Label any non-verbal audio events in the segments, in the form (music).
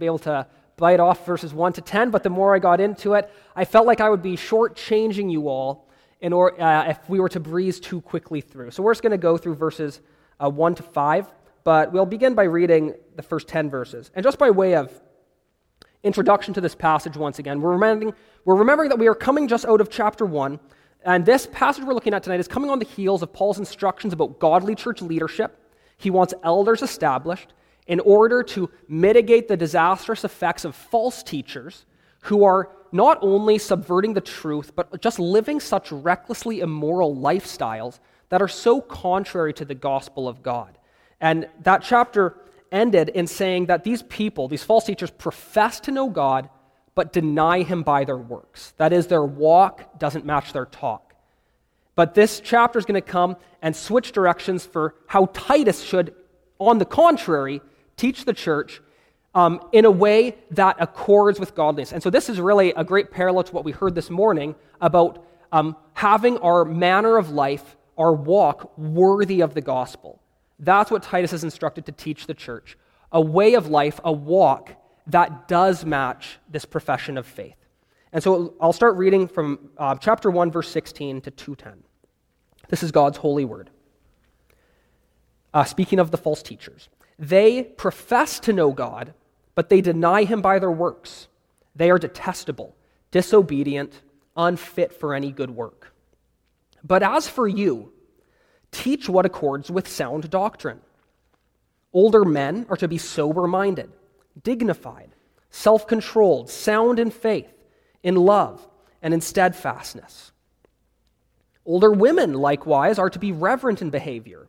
be able to bite off verses 1 to 10, but the more I got into it, I felt like I would be shortchanging you all in or, uh, if we were to breeze too quickly through. So we're just going to go through verses uh, 1 to 5, but we'll begin by reading the first 10 verses. And just by way of introduction to this passage once again, we're remembering, we're remembering that we are coming just out of chapter 1 and this passage we're looking at tonight is coming on the heels of Paul's instructions about godly church leadership. He wants elders established in order to mitigate the disastrous effects of false teachers who are not only subverting the truth, but just living such recklessly immoral lifestyles that are so contrary to the gospel of God. And that chapter ended in saying that these people, these false teachers, profess to know God, but deny him by their works. That is, their walk doesn't match their talk. But this chapter is going to come and switch directions for how Titus should, on the contrary, teach the church um, in a way that accords with godliness. And so, this is really a great parallel to what we heard this morning about um, having our manner of life, our walk, worthy of the gospel. That's what Titus is instructed to teach the church a way of life, a walk that does match this profession of faith. And so I'll start reading from uh, chapter 1, verse 16 to 210. This is God's holy word. Uh, speaking of the false teachers, they profess to know God, but they deny him by their works. They are detestable, disobedient, unfit for any good work. But as for you, teach what accords with sound doctrine. Older men are to be sober minded dignified, self controlled, sound in faith, in love, and in steadfastness. Older women, likewise, are to be reverent in behavior,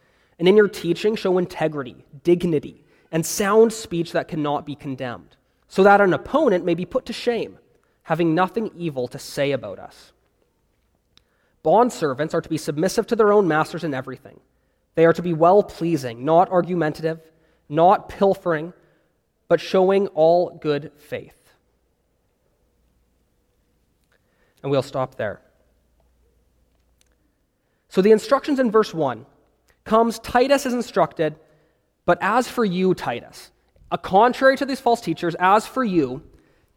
and in your teaching, show integrity, dignity, and sound speech that cannot be condemned, so that an opponent may be put to shame, having nothing evil to say about us. Bondservants are to be submissive to their own masters in everything. They are to be well pleasing, not argumentative, not pilfering but showing all good faith. And we'll stop there. So the instructions in verse 1 comes Titus is instructed, but as for you, Titus, a contrary to these false teachers, as for you,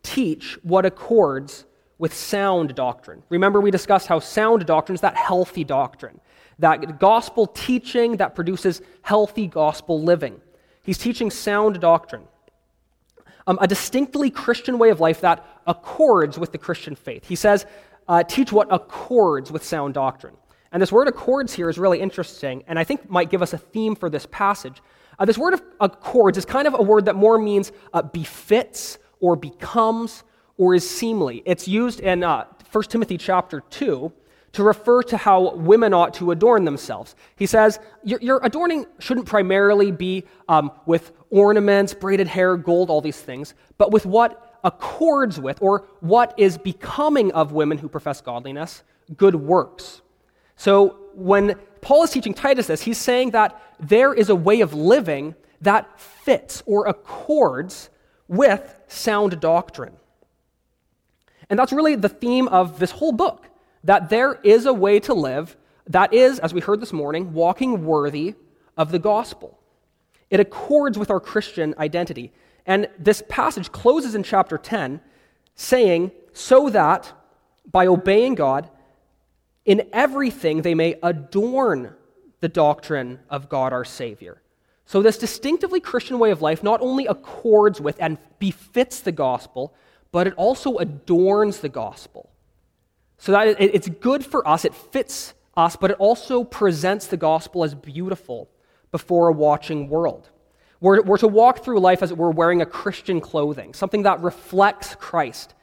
teach what accords with sound doctrine. Remember, we discussed how sound doctrine is that healthy doctrine, that gospel teaching that produces healthy gospel living. He's teaching sound doctrine um, a distinctly Christian way of life that accords with the Christian faith. He says, uh, teach what accords with sound doctrine. And this word accords here is really interesting, and I think might give us a theme for this passage. Uh, this word of accords is kind of a word that more means uh, befits or becomes or is seemly. It's used in uh, 1 Timothy chapter 2 to refer to how women ought to adorn themselves. He says, Your, your adorning shouldn't primarily be um, with ornaments, braided hair, gold, all these things, but with what accords with or what is becoming of women who profess godliness, good works. So when Paul is teaching Titus this, he's saying that there is a way of living that fits or accords with sound doctrine. And that's really the theme of this whole book that there is a way to live that is, as we heard this morning, walking worthy of the gospel. It accords with our Christian identity. And this passage closes in chapter 10 saying, so that by obeying God, in everything they may adorn the doctrine of God our Savior. So, this distinctively Christian way of life not only accords with and befits the gospel, but it also adorns the gospel. So that it's good for us, it fits us, but it also presents the gospel as beautiful before a watching world. We're, we're to walk through life as we're wearing a Christian clothing, something that reflects Christ,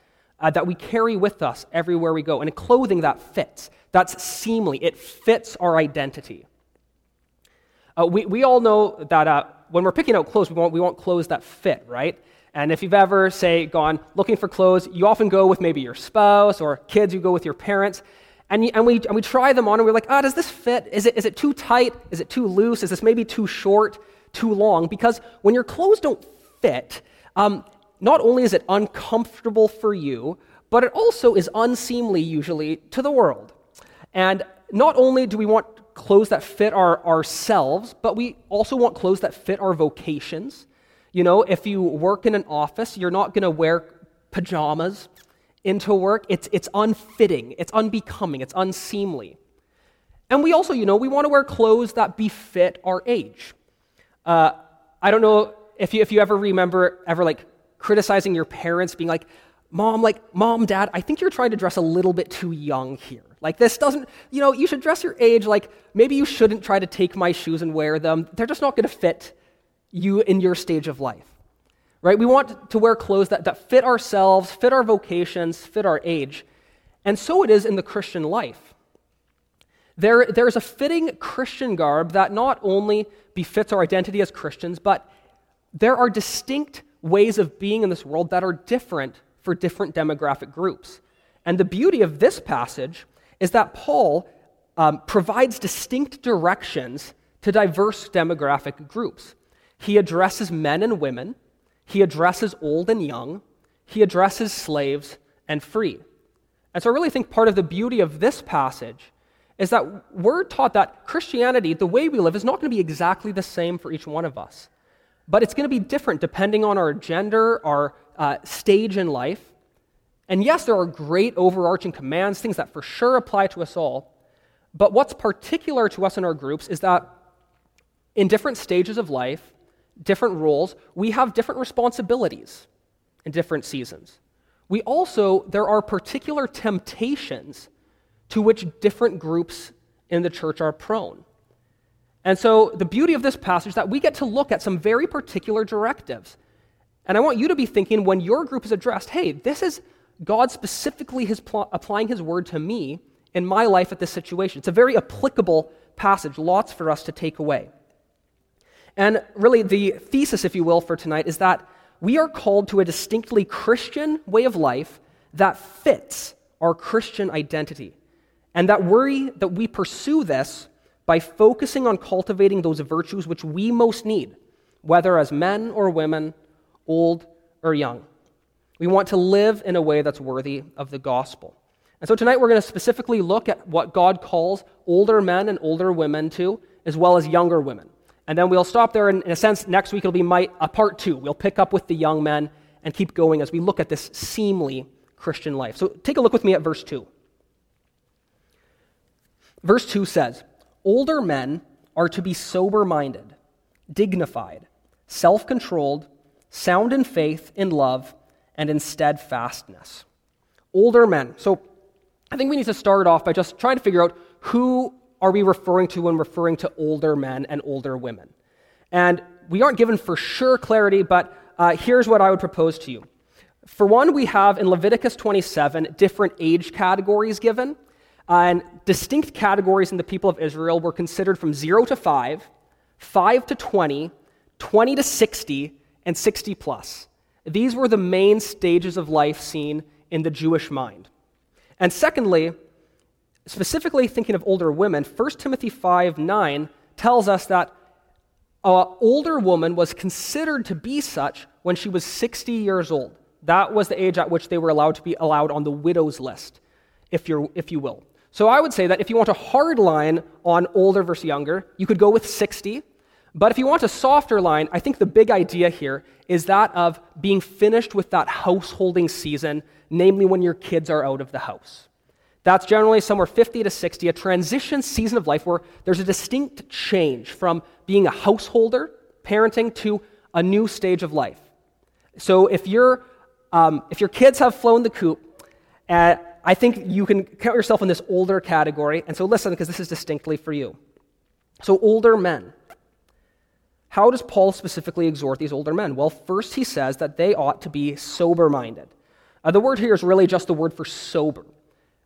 uh, that we carry with us everywhere we go, and clothing that fits, that's seemly, it fits our identity. Uh, we, we all know that uh, when we're picking out clothes, we want, we want clothes that fit, right? And if you've ever, say, gone looking for clothes, you often go with maybe your spouse or kids, you go with your parents. And, and, we, and we try them on and we're like, ah, oh, does this fit? Is it, is it too tight? Is it too loose? Is this maybe too short, too long? Because when your clothes don't fit, um, not only is it uncomfortable for you, but it also is unseemly usually to the world. And not only do we want clothes that fit our, ourselves, but we also want clothes that fit our vocations. You know, if you work in an office, you're not going to wear pajamas into work. It's, it's unfitting, it's unbecoming, it's unseemly. And we also, you know, we want to wear clothes that befit our age. Uh, I don't know if you, if you ever remember ever like criticizing your parents, being like, Mom, like, Mom, Dad, I think you're trying to dress a little bit too young here. Like, this doesn't, you know, you should dress your age. Like, maybe you shouldn't try to take my shoes and wear them. They're just not going to fit you in your stage of life. Right? We want to wear clothes that, that fit ourselves, fit our vocations, fit our age. And so it is in the Christian life. There, there is a fitting Christian garb that not only befits our identity as Christians, but there are distinct ways of being in this world that are different for different demographic groups. And the beauty of this passage is that Paul um, provides distinct directions to diverse demographic groups. He addresses men and women, he addresses old and young, he addresses slaves and free. And so I really think part of the beauty of this passage is that we're taught that Christianity, the way we live, is not going to be exactly the same for each one of us. But it's going to be different depending on our gender, our uh, stage in life. And yes, there are great overarching commands, things that for sure apply to us all. But what's particular to us in our groups is that in different stages of life, different roles, we have different responsibilities in different seasons. We also, there are particular temptations to which different groups in the church are prone. And so the beauty of this passage is that we get to look at some very particular directives. And I want you to be thinking when your group is addressed, hey, this is God specifically is pl- applying his word to me in my life at this situation. It's a very applicable passage, lots for us to take away. And really, the thesis, if you will, for tonight is that we are called to a distinctly Christian way of life that fits our Christian identity. And that worry that we pursue this by focusing on cultivating those virtues which we most need, whether as men or women, old or young. We want to live in a way that's worthy of the gospel. And so tonight we're going to specifically look at what God calls older men and older women to, as well as younger women. And then we'll stop there. And in a sense, next week it'll be my, a part two. We'll pick up with the young men and keep going as we look at this seemly Christian life. So take a look with me at verse 2. Verse 2 says, Older men are to be sober minded, dignified, self controlled, sound in faith, in love, and in steadfastness. Older men. So I think we need to start off by just trying to figure out who are we referring to when referring to older men and older women. And we aren't given for sure clarity, but uh, here's what I would propose to you. For one, we have in Leviticus 27 different age categories given. Uh, and distinct categories in the people of Israel were considered from 0 to 5, 5 to 20, 20 to 60, and 60 plus. These were the main stages of life seen in the Jewish mind. And secondly, specifically thinking of older women, 1 Timothy 5 9 tells us that an older woman was considered to be such when she was 60 years old. That was the age at which they were allowed to be allowed on the widow's list, if, you're, if you will. So I would say that if you want a hard line on older versus younger, you could go with 60. But if you want a softer line, I think the big idea here is that of being finished with that householding season, namely when your kids are out of the house. That's generally somewhere 50 to 60, a transition season of life where there's a distinct change from being a householder, parenting, to a new stage of life. So if, you um, if your kids have flown the coop, uh, I think you can count yourself in this older category. And so listen, because this is distinctly for you. So, older men. How does Paul specifically exhort these older men? Well, first he says that they ought to be sober minded. Uh, the word here is really just the word for sober,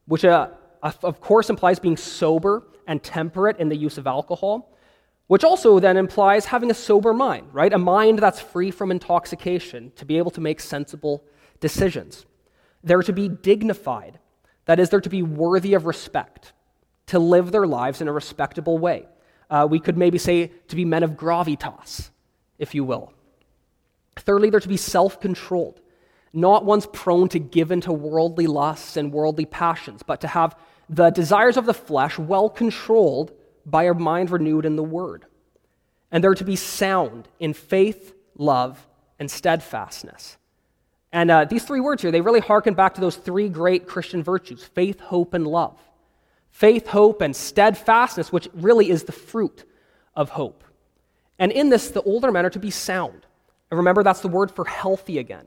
which uh, of course implies being sober and temperate in the use of alcohol. which also then implies having a sober mind, right? A mind that's free from intoxication to be able to make sensible decisions. They're to be dignified, that is, they're to be worthy of respect, to live their lives in a respectable way. Uh, we could maybe say to be men of gravitas, if you will. Thirdly, they're to be self controlled, not ones prone to give into worldly lusts and worldly passions, but to have the desires of the flesh well controlled by a mind renewed in the Word. And they're to be sound in faith, love, and steadfastness. And uh, these three words here, they really harken back to those three great Christian virtues faith, hope, and love. Faith, hope, and steadfastness, which really is the fruit of hope. And in this, the older men are to be sound. And remember, that's the word for healthy again.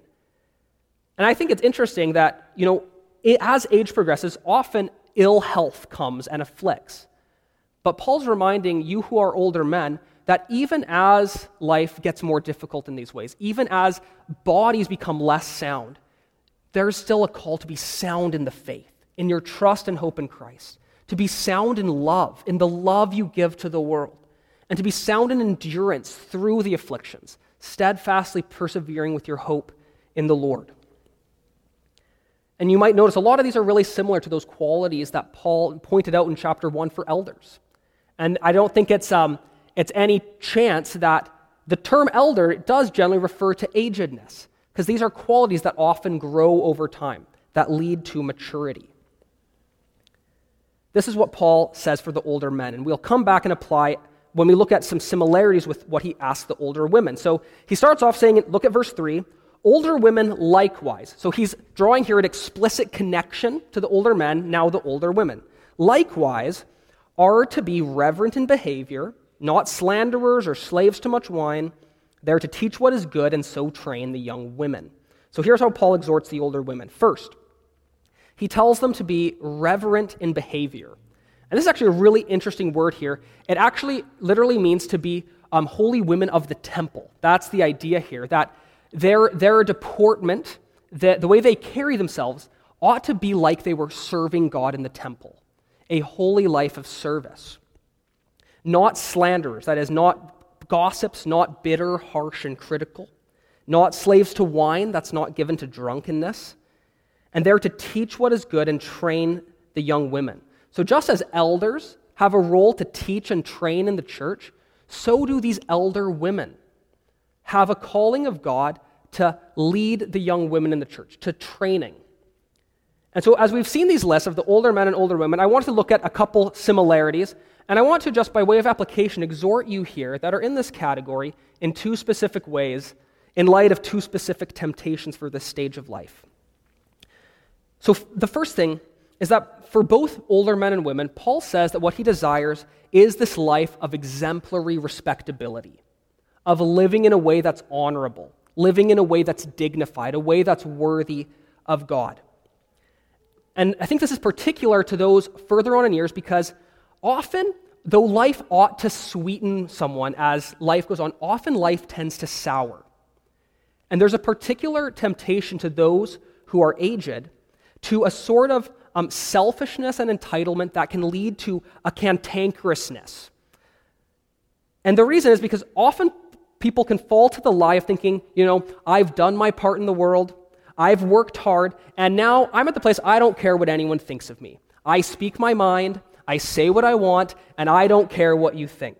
And I think it's interesting that, you know, it, as age progresses, often ill health comes and afflicts. But Paul's reminding you who are older men that even as life gets more difficult in these ways, even as bodies become less sound, there's still a call to be sound in the faith, in your trust and hope in Christ, to be sound in love, in the love you give to the world, and to be sound in endurance through the afflictions, steadfastly persevering with your hope in the Lord. And you might notice a lot of these are really similar to those qualities that Paul pointed out in chapter 1 for elders. And I don't think it's, um, it's any chance that the term elder does generally refer to agedness, because these are qualities that often grow over time, that lead to maturity. This is what Paul says for the older men, and we'll come back and apply when we look at some similarities with what he asked the older women. So he starts off saying, look at verse 3 older women likewise. So he's drawing here an explicit connection to the older men, now the older women. Likewise, are to be reverent in behavior, not slanderers or slaves to much wine. They're to teach what is good and so train the young women. So here's how Paul exhorts the older women. First, he tells them to be reverent in behavior. And this is actually a really interesting word here. It actually literally means to be um, holy women of the temple. That's the idea here, that their, their deportment, the, the way they carry themselves, ought to be like they were serving God in the temple a holy life of service. Not slanderers, that is, not gossips, not bitter, harsh, and critical. Not slaves to wine, that's not given to drunkenness. And they're to teach what is good and train the young women. So, just as elders have a role to teach and train in the church, so do these elder women have a calling of God to lead the young women in the church, to training. And so, as we've seen these lists of the older men and older women, I want to look at a couple similarities. And I want to, just by way of application, exhort you here that are in this category in two specific ways in light of two specific temptations for this stage of life. So, the first thing is that for both older men and women, Paul says that what he desires is this life of exemplary respectability, of living in a way that's honorable, living in a way that's dignified, a way that's worthy of God. And I think this is particular to those further on in years because often, though life ought to sweeten someone as life goes on, often life tends to sour. And there's a particular temptation to those who are aged to a sort of um, selfishness and entitlement that can lead to a cantankerousness. And the reason is because often people can fall to the lie of thinking, you know, I've done my part in the world, I've worked hard, and now I'm at the place I don't care what anyone thinks of me. I speak my mind, I say what I want, and I don't care what you think.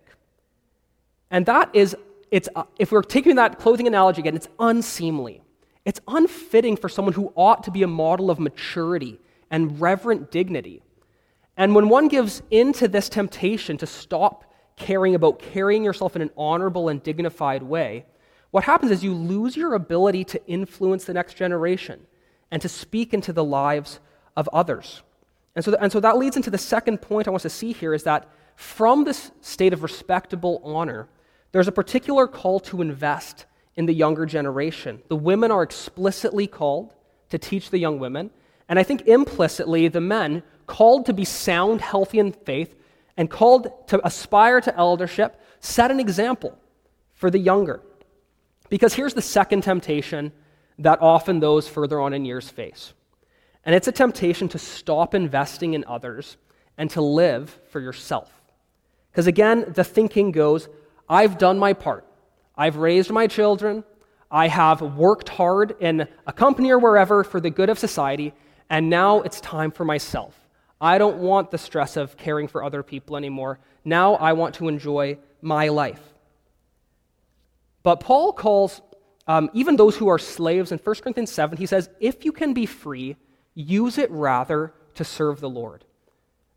And that is, it's, uh, if we're taking that clothing analogy again, it's unseemly. It's unfitting for someone who ought to be a model of maturity and reverent dignity. And when one gives in to this temptation to stop caring about carrying yourself in an honorable and dignified way, what happens is you lose your ability to influence the next generation and to speak into the lives of others. And so, and so that leads into the second point I want to see here is that from this state of respectable honor, there's a particular call to invest in the younger generation. The women are explicitly called to teach the young women, and I think implicitly the men called to be sound, healthy in faith, and called to aspire to eldership, set an example for the younger. Because here's the second temptation that often those further on in years face. And it's a temptation to stop investing in others and to live for yourself. Because again, the thinking goes I've done my part. I've raised my children. I have worked hard in a company or wherever for the good of society, and now it's time for myself. I don't want the stress of caring for other people anymore. Now I want to enjoy my life. But Paul calls um, even those who are slaves in 1 Corinthians 7, he says, if you can be free, use it rather to serve the Lord.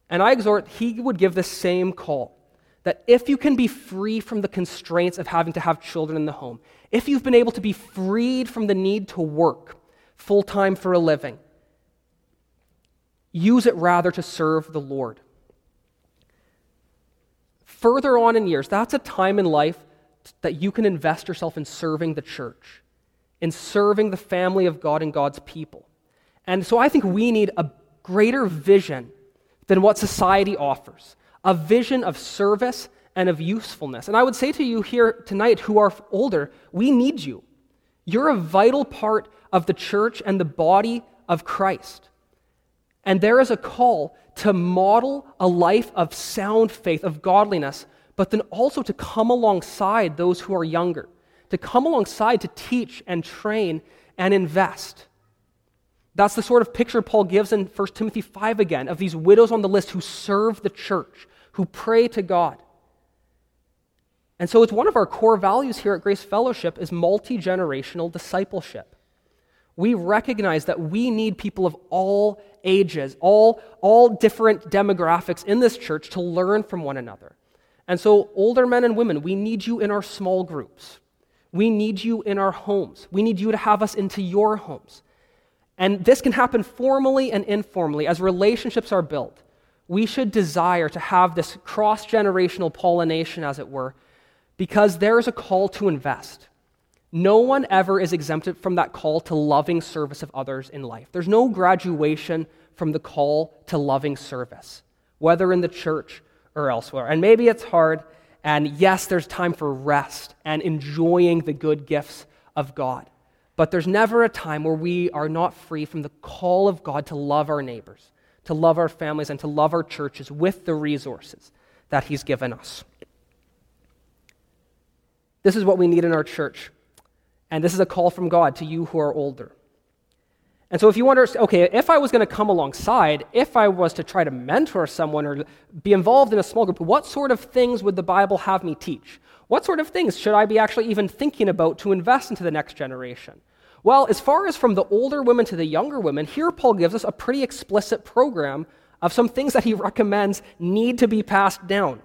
And I exhort, he would give the same call that if you can be free from the constraints of having to have children in the home, if you've been able to be freed from the need to work full time for a living, use it rather to serve the Lord. Further on in years, that's a time in life that you can invest yourself in serving the church, in serving the family of God and God's people. And so I think we need a greater vision than what society offers a vision of service and of usefulness. And I would say to you here tonight who are older, we need you. You're a vital part of the church and the body of Christ. And there is a call to model a life of sound faith, of godliness, but then also to come alongside those who are younger, to come alongside to teach and train and invest. That's the sort of picture Paul gives in 1 Timothy 5 again of these widows on the list who serve the church, who pray to God. And so it's one of our core values here at Grace Fellowship is multi-generational discipleship. We recognize that we need people of all ages, all, all different demographics in this church to learn from one another. And so, older men and women, we need you in our small groups. We need you in our homes. We need you to have us into your homes. And this can happen formally and informally as relationships are built. We should desire to have this cross generational pollination, as it were, because there is a call to invest. No one ever is exempted from that call to loving service of others in life. There's no graduation from the call to loving service, whether in the church or elsewhere. And maybe it's hard, and yes, there's time for rest and enjoying the good gifts of God. But there's never a time where we are not free from the call of God to love our neighbors, to love our families, and to love our churches with the resources that He's given us. This is what we need in our church. And this is a call from God to you who are older. And so, if you wonder, okay, if I was going to come alongside, if I was to try to mentor someone or be involved in a small group, what sort of things would the Bible have me teach? What sort of things should I be actually even thinking about to invest into the next generation? Well, as far as from the older women to the younger women, here Paul gives us a pretty explicit program of some things that he (laughs) recommends need to be passed down.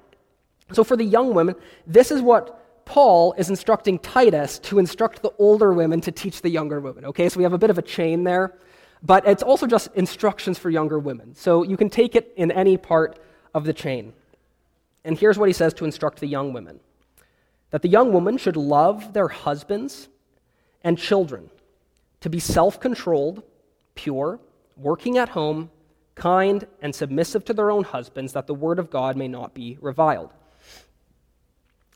So, for the young women, this is what Paul is instructing Titus to instruct the older women to teach the younger women. Okay, so we have a bit of a chain there, but it's also just instructions for younger women. So you can take it in any part of the chain. And here's what he says to instruct the young women that the young woman should love their husbands and children, to be self controlled, pure, working at home, kind, and submissive to their own husbands, that the word of God may not be reviled.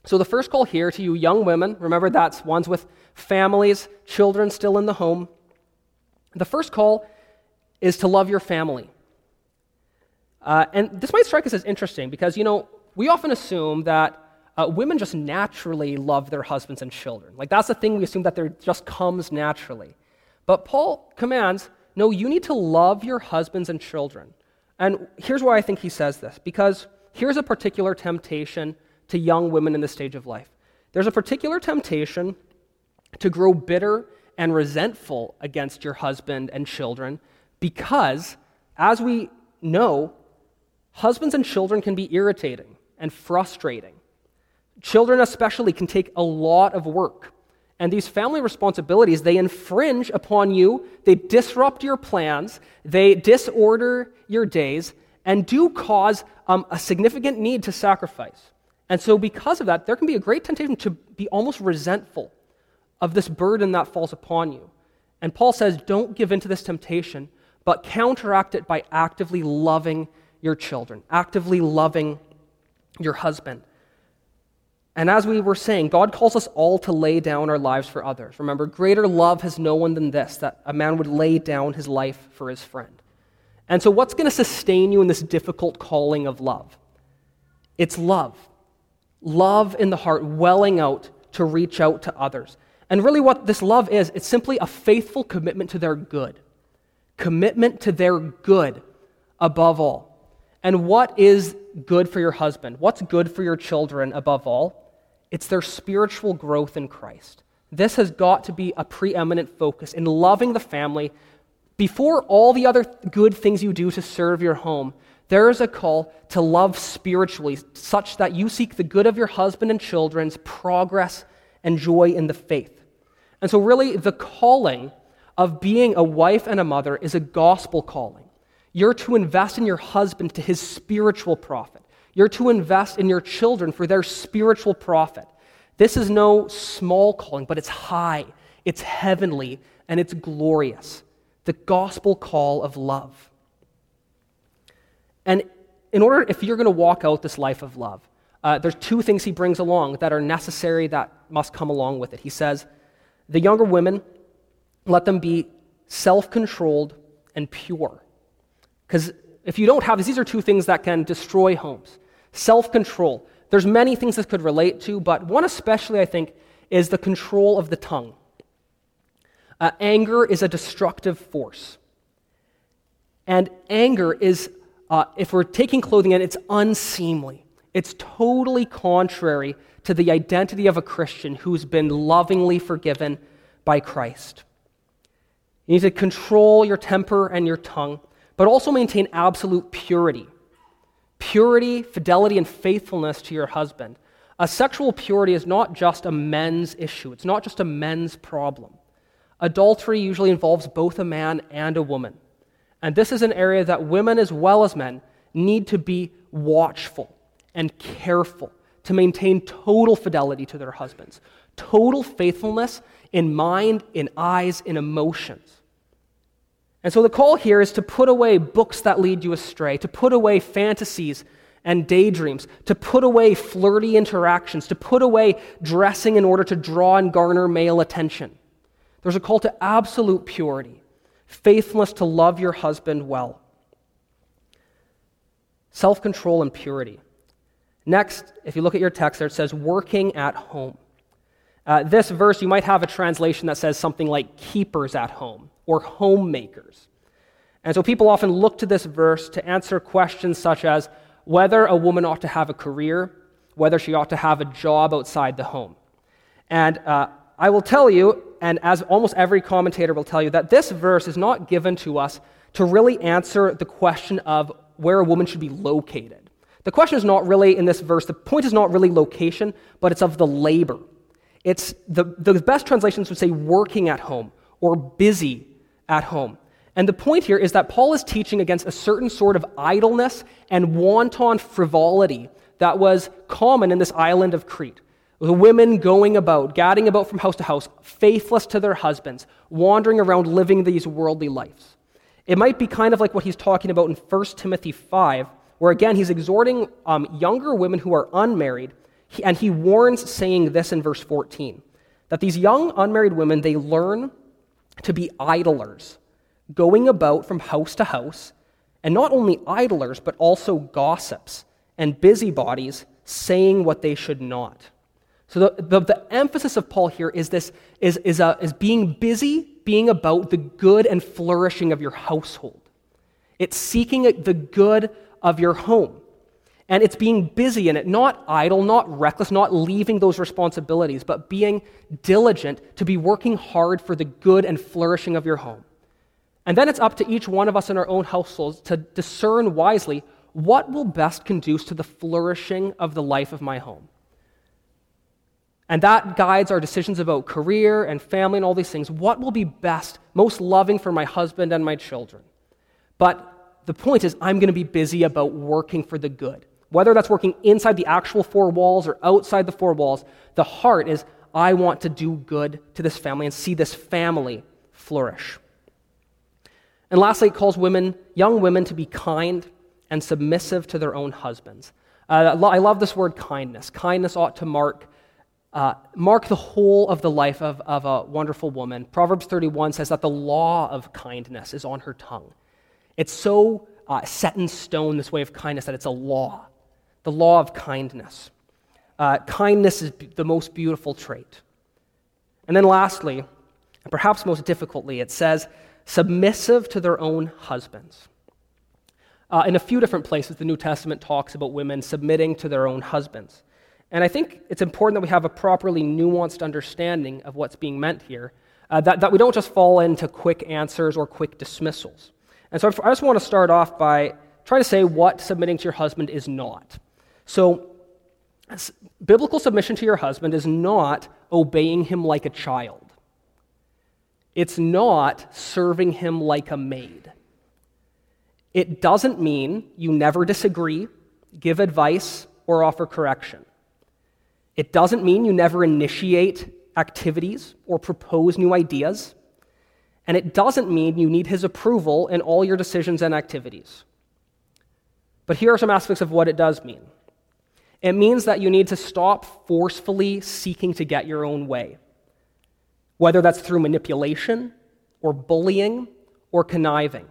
So, the first call here to you young women, remember that's ones with families, children still in the home. The first call is to love your family. Uh, and this might strike us as interesting because, you know, we often assume that uh, women just naturally love their husbands and children. Like, that's the thing we assume that there just comes naturally. But Paul commands no, you need to love your husbands and children. And here's why I think he says this because here's a particular temptation to young women in this stage of life. There's a particular temptation to grow bitter and resentful against your husband and children because, as we know, husbands and children can be irritating and frustrating. Children, especially, can take a lot of work. And these family responsibilities, they infringe upon you, they disrupt your plans, they disorder your days, and do cause um, a significant need to sacrifice. And so, because of that, there can be a great temptation to be almost resentful of this burden that falls upon you. And Paul says, don't give in to this temptation, but counteract it by actively loving your children, actively loving your husband. And as we were saying, God calls us all to lay down our lives for others. Remember, greater love has no one than this, that a man would lay down his life for his friend. And so, what's going to sustain you in this difficult calling of love? It's love. Love in the heart, welling out to reach out to others. And really, what this love is, it's simply a faithful commitment to their good. Commitment to their good above all. And what is good for your husband? What's good for your children above all? It's their spiritual growth in Christ. This has got to be a preeminent focus in loving the family. Before all the other good things you do to serve your home, there is a call to love spiritually, such that you seek the good of your husband and children's progress and joy in the faith. And so, really, the calling of being a wife and a mother is a gospel calling. You're to invest in your husband to his spiritual profit. You're to invest in your children for their spiritual profit. This is no small calling, but it's high, it's heavenly, and it's glorious. The gospel call of love. And in order, if you're going to walk out this life of love, uh, there's two things he brings along that are necessary that must come along with it. He says, the younger women, let them be self controlled and pure. Because if you don't have this, these are two things that can destroy homes. Self control. There's many things this could relate to, but one especially, I think, is the control of the tongue. Uh, anger is a destructive force. And anger is uh, if we're taking clothing in, it's unseemly, it's totally contrary to the identity of a Christian who's been lovingly forgiven by Christ. You need to control your temper and your tongue, but also maintain absolute purity. Purity, fidelity, and faithfulness to your husband. A sexual purity is not just a men's issue, it's not just a men's problem. Adultery usually involves both a man and a woman. And this is an area that women as well as men need to be watchful and careful to maintain total fidelity to their husbands, total faithfulness in mind, in eyes, in emotions. And so the call here is to put away books that lead you astray, to put away fantasies and daydreams, to put away flirty interactions, to put away dressing in order to draw and garner male attention. There's a call to absolute purity faithfulness to love your husband well, self control and purity. Next, if you look at your text there, it says working at home. Uh, this verse, you might have a translation that says something like keepers at home or homemakers. And so people often look to this verse to answer questions such as whether a woman ought to have a career, whether she ought to have a job outside the home. And uh, I will tell you, and as almost every commentator will tell you, that this verse is not given to us to really answer the question of where a woman should be located. The question is not really in this verse, the point is not really location, but it's of the labor. It's the, the best translations would say working at home or busy at home. And the point here is that Paul is teaching against a certain sort of idleness and wanton frivolity that was common in this island of Crete the women going about, gadding about from house to house, faithless to their husbands, wandering around living these worldly lives. It might be kind of like what he's talking about in 1 Timothy 5, where again he's exhorting um, younger women who are unmarried, and he warns, saying this in verse 14 that these young unmarried women, they learn to be idlers, going about from house to house, and not only idlers, but also gossips and busybodies, saying what they should not. So the, the, the, emphasis of Paul here is this is, is, uh, is being busy, being about the good and flourishing of your household. It's seeking the good of your home. And it's being busy in it, not idle, not reckless, not leaving those responsibilities, but being diligent to be working hard for the good and flourishing of your home. And then it's up to each one of us in our own households to discern wisely what will best conduce to the flourishing of the life of my home. And that guides our decisions about career and family and all these things. What will be best, most loving for my husband and my children? But the point is, I'm going to be busy about working for the good. Whether that's working inside the actual four walls or outside the four walls, the heart is, I want to do good to this family and see this family flourish. And lastly, it calls women, young women, to be kind and submissive to their own husbands. Uh, I love this word kindness. Kindness ought to mark uh, mark the whole of the life of, of a wonderful woman. Proverbs 31 says that the law of kindness is on her tongue. It's so uh, set in stone, this way of kindness, that it's a law. The law of kindness. Uh, kindness is the most beautiful trait. And then lastly, and perhaps most difficultly, it says, submissive to their own husbands. Uh, in a few different places, the New Testament talks about women submitting to their own husbands. And I think it's important that we have a properly nuanced understanding of what's being meant here, uh, that, that we don't just fall into quick answers or quick dismissals. And so I just want to start off by trying to say what submitting to your husband is not. So, biblical submission to your husband is not obeying him like a child, it's not serving him like a maid. It doesn't mean you never disagree, give advice, or offer correction. It doesn't mean you never initiate activities or propose new ideas. And it doesn't mean you need his approval in all your decisions and activities. But here are some aspects of what it does mean it means that you need to stop forcefully seeking to get your own way, whether that's through manipulation or bullying or conniving,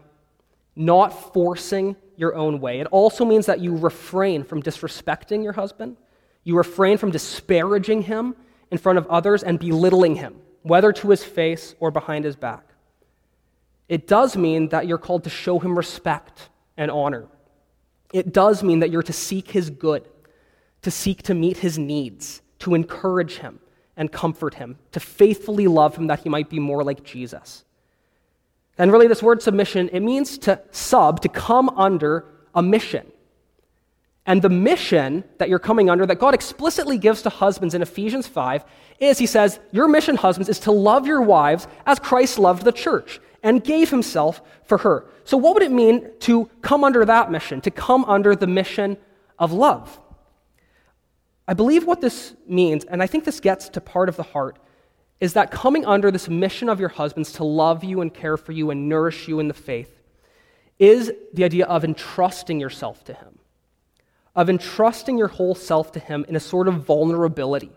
not forcing your own way. It also means that you refrain from disrespecting your husband, you refrain from disparaging him in front of others and belittling him, whether to his face or behind his back. It does mean that you're called to show him respect and honor. It does mean that you're to seek his good to seek to meet his needs, to encourage him and comfort him, to faithfully love him that he might be more like Jesus. And really, this word submission, it means to sub, to come under a mission. And the mission that you're coming under, that God explicitly gives to husbands in Ephesians 5, is He says, Your mission, husbands, is to love your wives as Christ loved the church and gave Himself for her. So, what would it mean to come under that mission, to come under the mission of love? I believe what this means, and I think this gets to part of the heart, is that coming under this mission of your husbands to love you and care for you and nourish you in the faith is the idea of entrusting yourself to Him, of entrusting your whole self to Him in a sort of vulnerability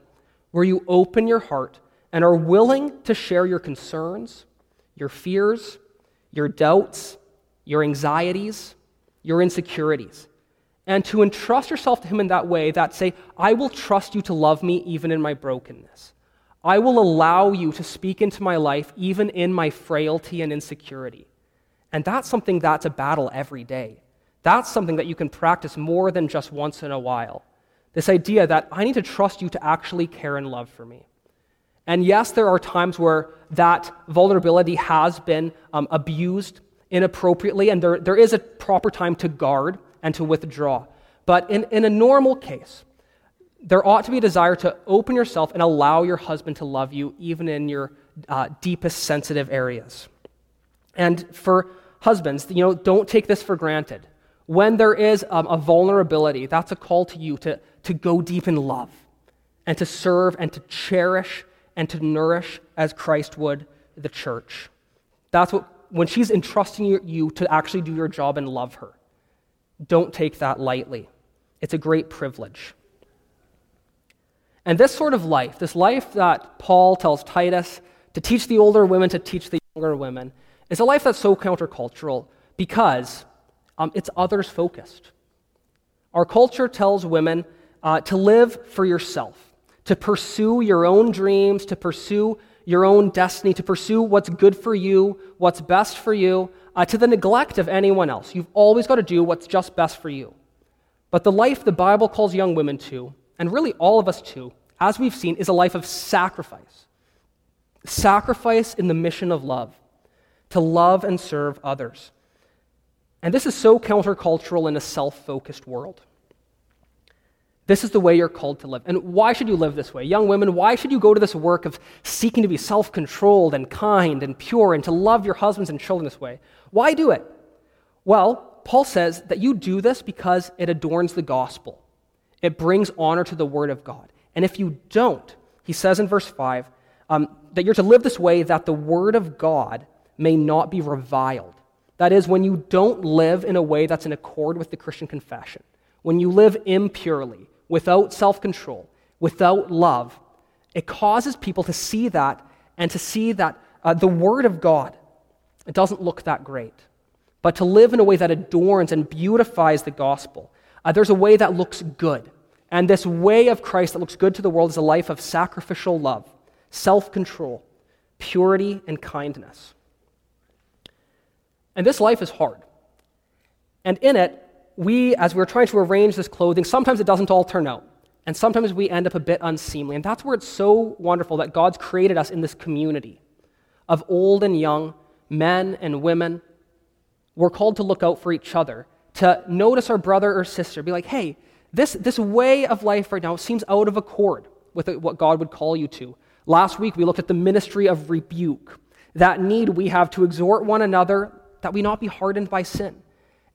where you open your heart and are willing to share your concerns, your fears, your doubts, your anxieties, your insecurities and to entrust yourself to Him in that way that say, I will trust you to love me even in my brokenness. I will allow you to speak into my life even in my frailty and insecurity. And that's something that's a battle every day. That's something that you can practice more than just once in a while. This idea that I need to trust you to actually care and love for me. And yes, there are times where that vulnerability has been um, abused inappropriately, and there, there is a proper time to guard and to withdraw. But in, in a normal case, there ought to be a desire to open yourself and allow your husband to love you even in your uh, deepest sensitive areas. And for husbands, you know, don't take this for granted. When there is um, a vulnerability, that's a call to you to, to go deep in love and to serve and to cherish and to nourish as Christ would the church. That's what, when she's entrusting you, you to actually do your job and love her. Don't take that lightly. It's a great privilege. And this sort of life, this life that Paul tells Titus to teach the older women to teach the younger women, is a life that's so countercultural because um, it's others focused. Our culture tells women uh, to live for yourself, to pursue your own dreams, to pursue your own destiny, to pursue what's good for you, what's best for you, uh, to the neglect of anyone else. You've always got to do what's just best for you. But the life the Bible calls young women to, and really all of us to, as we've seen, is a life of sacrifice. Sacrifice in the mission of love, to love and serve others. And this is so countercultural in a self focused world. This is the way you're called to live. And why should you live this way? Young women, why should you go to this work of seeking to be self controlled and kind and pure and to love your husbands and children this way? Why do it? Well, Paul says that you do this because it adorns the gospel, it brings honor to the word of God. And if you don't, he says in verse 5 um, that you're to live this way that the word of God may not be reviled. That is, when you don't live in a way that's in accord with the Christian confession, when you live impurely, without self control, without love, it causes people to see that and to see that uh, the Word of God, it doesn't look that great. But to live in a way that adorns and beautifies the gospel, Uh, there's a way that looks good. And this way of Christ that looks good to the world is a life of sacrificial love, self control, purity, and kindness. And this life is hard. And in it, we, as we're trying to arrange this clothing, sometimes it doesn't all turn out. And sometimes we end up a bit unseemly. And that's where it's so wonderful that God's created us in this community of old and young, men and women. We're called to look out for each other, to notice our brother or sister, be like, hey, this, this way of life right now seems out of accord with what God would call you to. Last week, we looked at the ministry of rebuke, that need we have to exhort one another that we not be hardened by sin.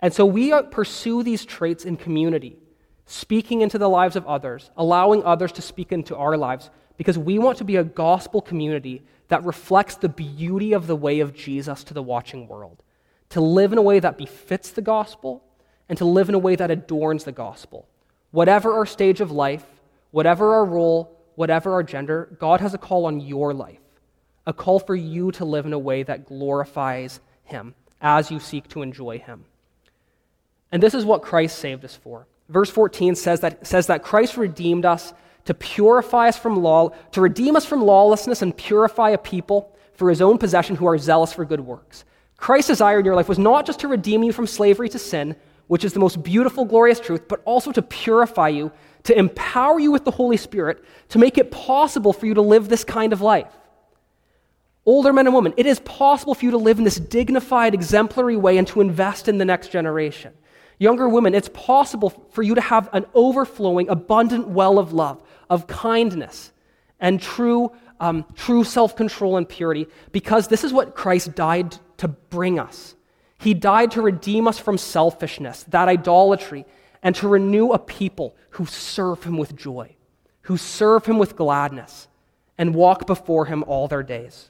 And so we pursue these traits in community, speaking into the lives of others, allowing others to speak into our lives, because we want to be a gospel community that reflects the beauty of the way of Jesus to the watching world, to live in a way that befits the gospel, and to live in a way that adorns the gospel. Whatever our stage of life, whatever our role, whatever our gender, God has a call on your life, a call for you to live in a way that glorifies Him as you seek to enjoy Him. And this is what Christ saved us for. Verse 14 says that, says that Christ redeemed us to purify us from law, to redeem us from lawlessness and purify a people for his own possession who are zealous for good works. Christ's desire in your life was not just to redeem you from slavery to sin, which is the most beautiful, glorious truth, but also to purify you, to empower you with the Holy Spirit, to make it possible for you to live this kind of life. Older men and women, it is possible for you to live in this dignified, exemplary way and to invest in the next generation. Younger women, it's possible for you to have an overflowing, abundant well of love, of kindness, and true, um, true self control and purity, because this is what Christ died to bring us. He died to redeem us from selfishness, that idolatry, and to renew a people who serve Him with joy, who serve Him with gladness, and walk before Him all their days.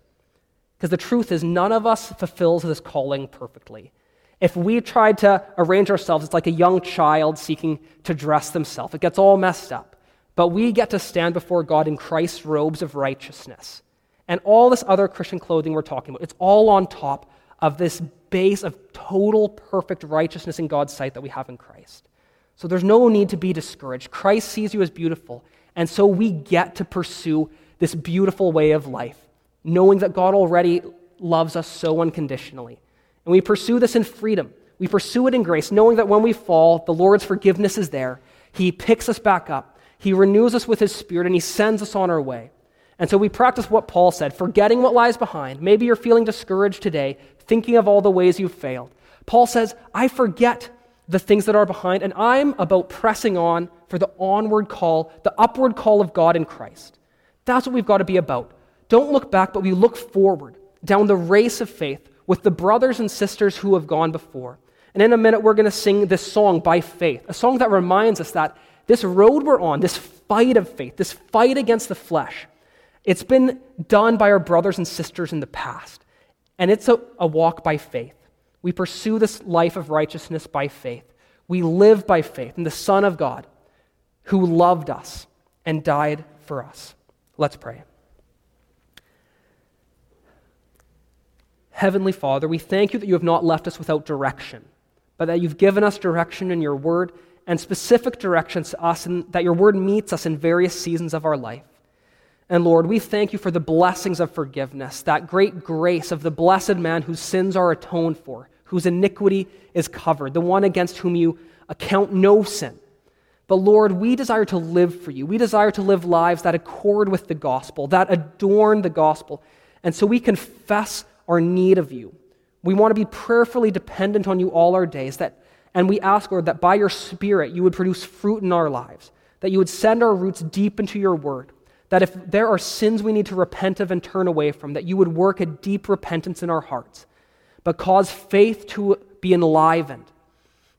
Because the truth is, none of us fulfills this calling perfectly. If we tried to arrange ourselves, it's like a young child seeking to dress themselves. It gets all messed up. But we get to stand before God in Christ's robes of righteousness. And all this other Christian clothing we're talking about, it's all on top of this base of total perfect righteousness in God's sight that we have in Christ. So there's no need to be discouraged. Christ sees you as beautiful. And so we get to pursue this beautiful way of life, knowing that God already loves us so unconditionally. And we pursue this in freedom. We pursue it in grace, knowing that when we fall, the Lord's forgiveness is there. He picks us back up, He renews us with His Spirit, and He sends us on our way. And so we practice what Paul said, forgetting what lies behind. Maybe you're feeling discouraged today, thinking of all the ways you've failed. Paul says, I forget the things that are behind, and I'm about pressing on for the onward call, the upward call of God in Christ. That's what we've got to be about. Don't look back, but we look forward down the race of faith with the brothers and sisters who have gone before. And in a minute, we're going to sing this song by faith, a song that reminds us that this road we're on, this fight of faith, this fight against the flesh, it's been done by our brothers and sisters in the past. And it's a, a walk by faith. We pursue this life of righteousness by faith. We live by faith in the Son of God who loved us and died for us. Let's pray. Heavenly Father, we thank you that you have not left us without direction, but that you've given us direction in your word and specific directions to us, and that your word meets us in various seasons of our life. And Lord, we thank you for the blessings of forgiveness, that great grace of the blessed man whose sins are atoned for, whose iniquity is covered, the one against whom you account no sin. But Lord, we desire to live for you. We desire to live lives that accord with the gospel, that adorn the gospel. And so we confess our need of you. We want to be prayerfully dependent on you all our days. That, and we ask, Lord, that by your Spirit you would produce fruit in our lives, that you would send our roots deep into your word, that if there are sins we need to repent of and turn away from, that you would work a deep repentance in our hearts, but cause faith to be enlivened.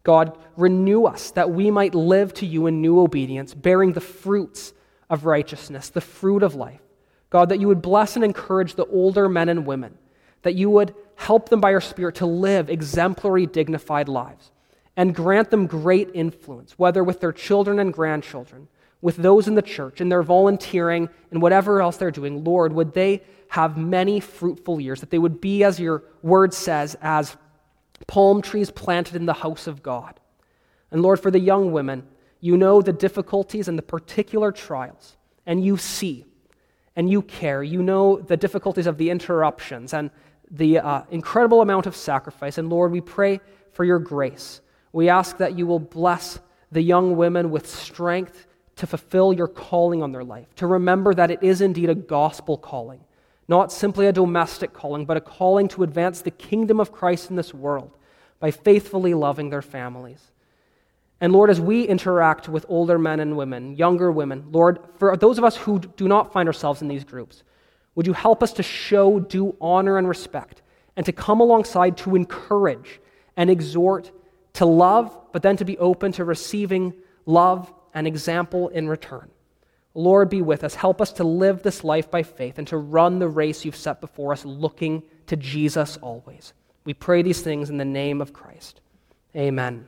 God, renew us that we might live to you in new obedience, bearing the fruits of righteousness, the fruit of life. God, that you would bless and encourage the older men and women that you would help them by your Spirit to live exemplary, dignified lives and grant them great influence, whether with their children and grandchildren, with those in the church, in their volunteering, and whatever else they're doing. Lord, would they have many fruitful years, that they would be, as your word says, as palm trees planted in the house of God. And Lord, for the young women, you know the difficulties and the particular trials, and you see, and you care. You know the difficulties of the interruptions and the uh, incredible amount of sacrifice. And Lord, we pray for your grace. We ask that you will bless the young women with strength to fulfill your calling on their life, to remember that it is indeed a gospel calling, not simply a domestic calling, but a calling to advance the kingdom of Christ in this world by faithfully loving their families. And Lord, as we interact with older men and women, younger women, Lord, for those of us who do not find ourselves in these groups, would you help us to show due honor and respect and to come alongside to encourage and exhort to love, but then to be open to receiving love and example in return? Lord, be with us. Help us to live this life by faith and to run the race you've set before us, looking to Jesus always. We pray these things in the name of Christ. Amen.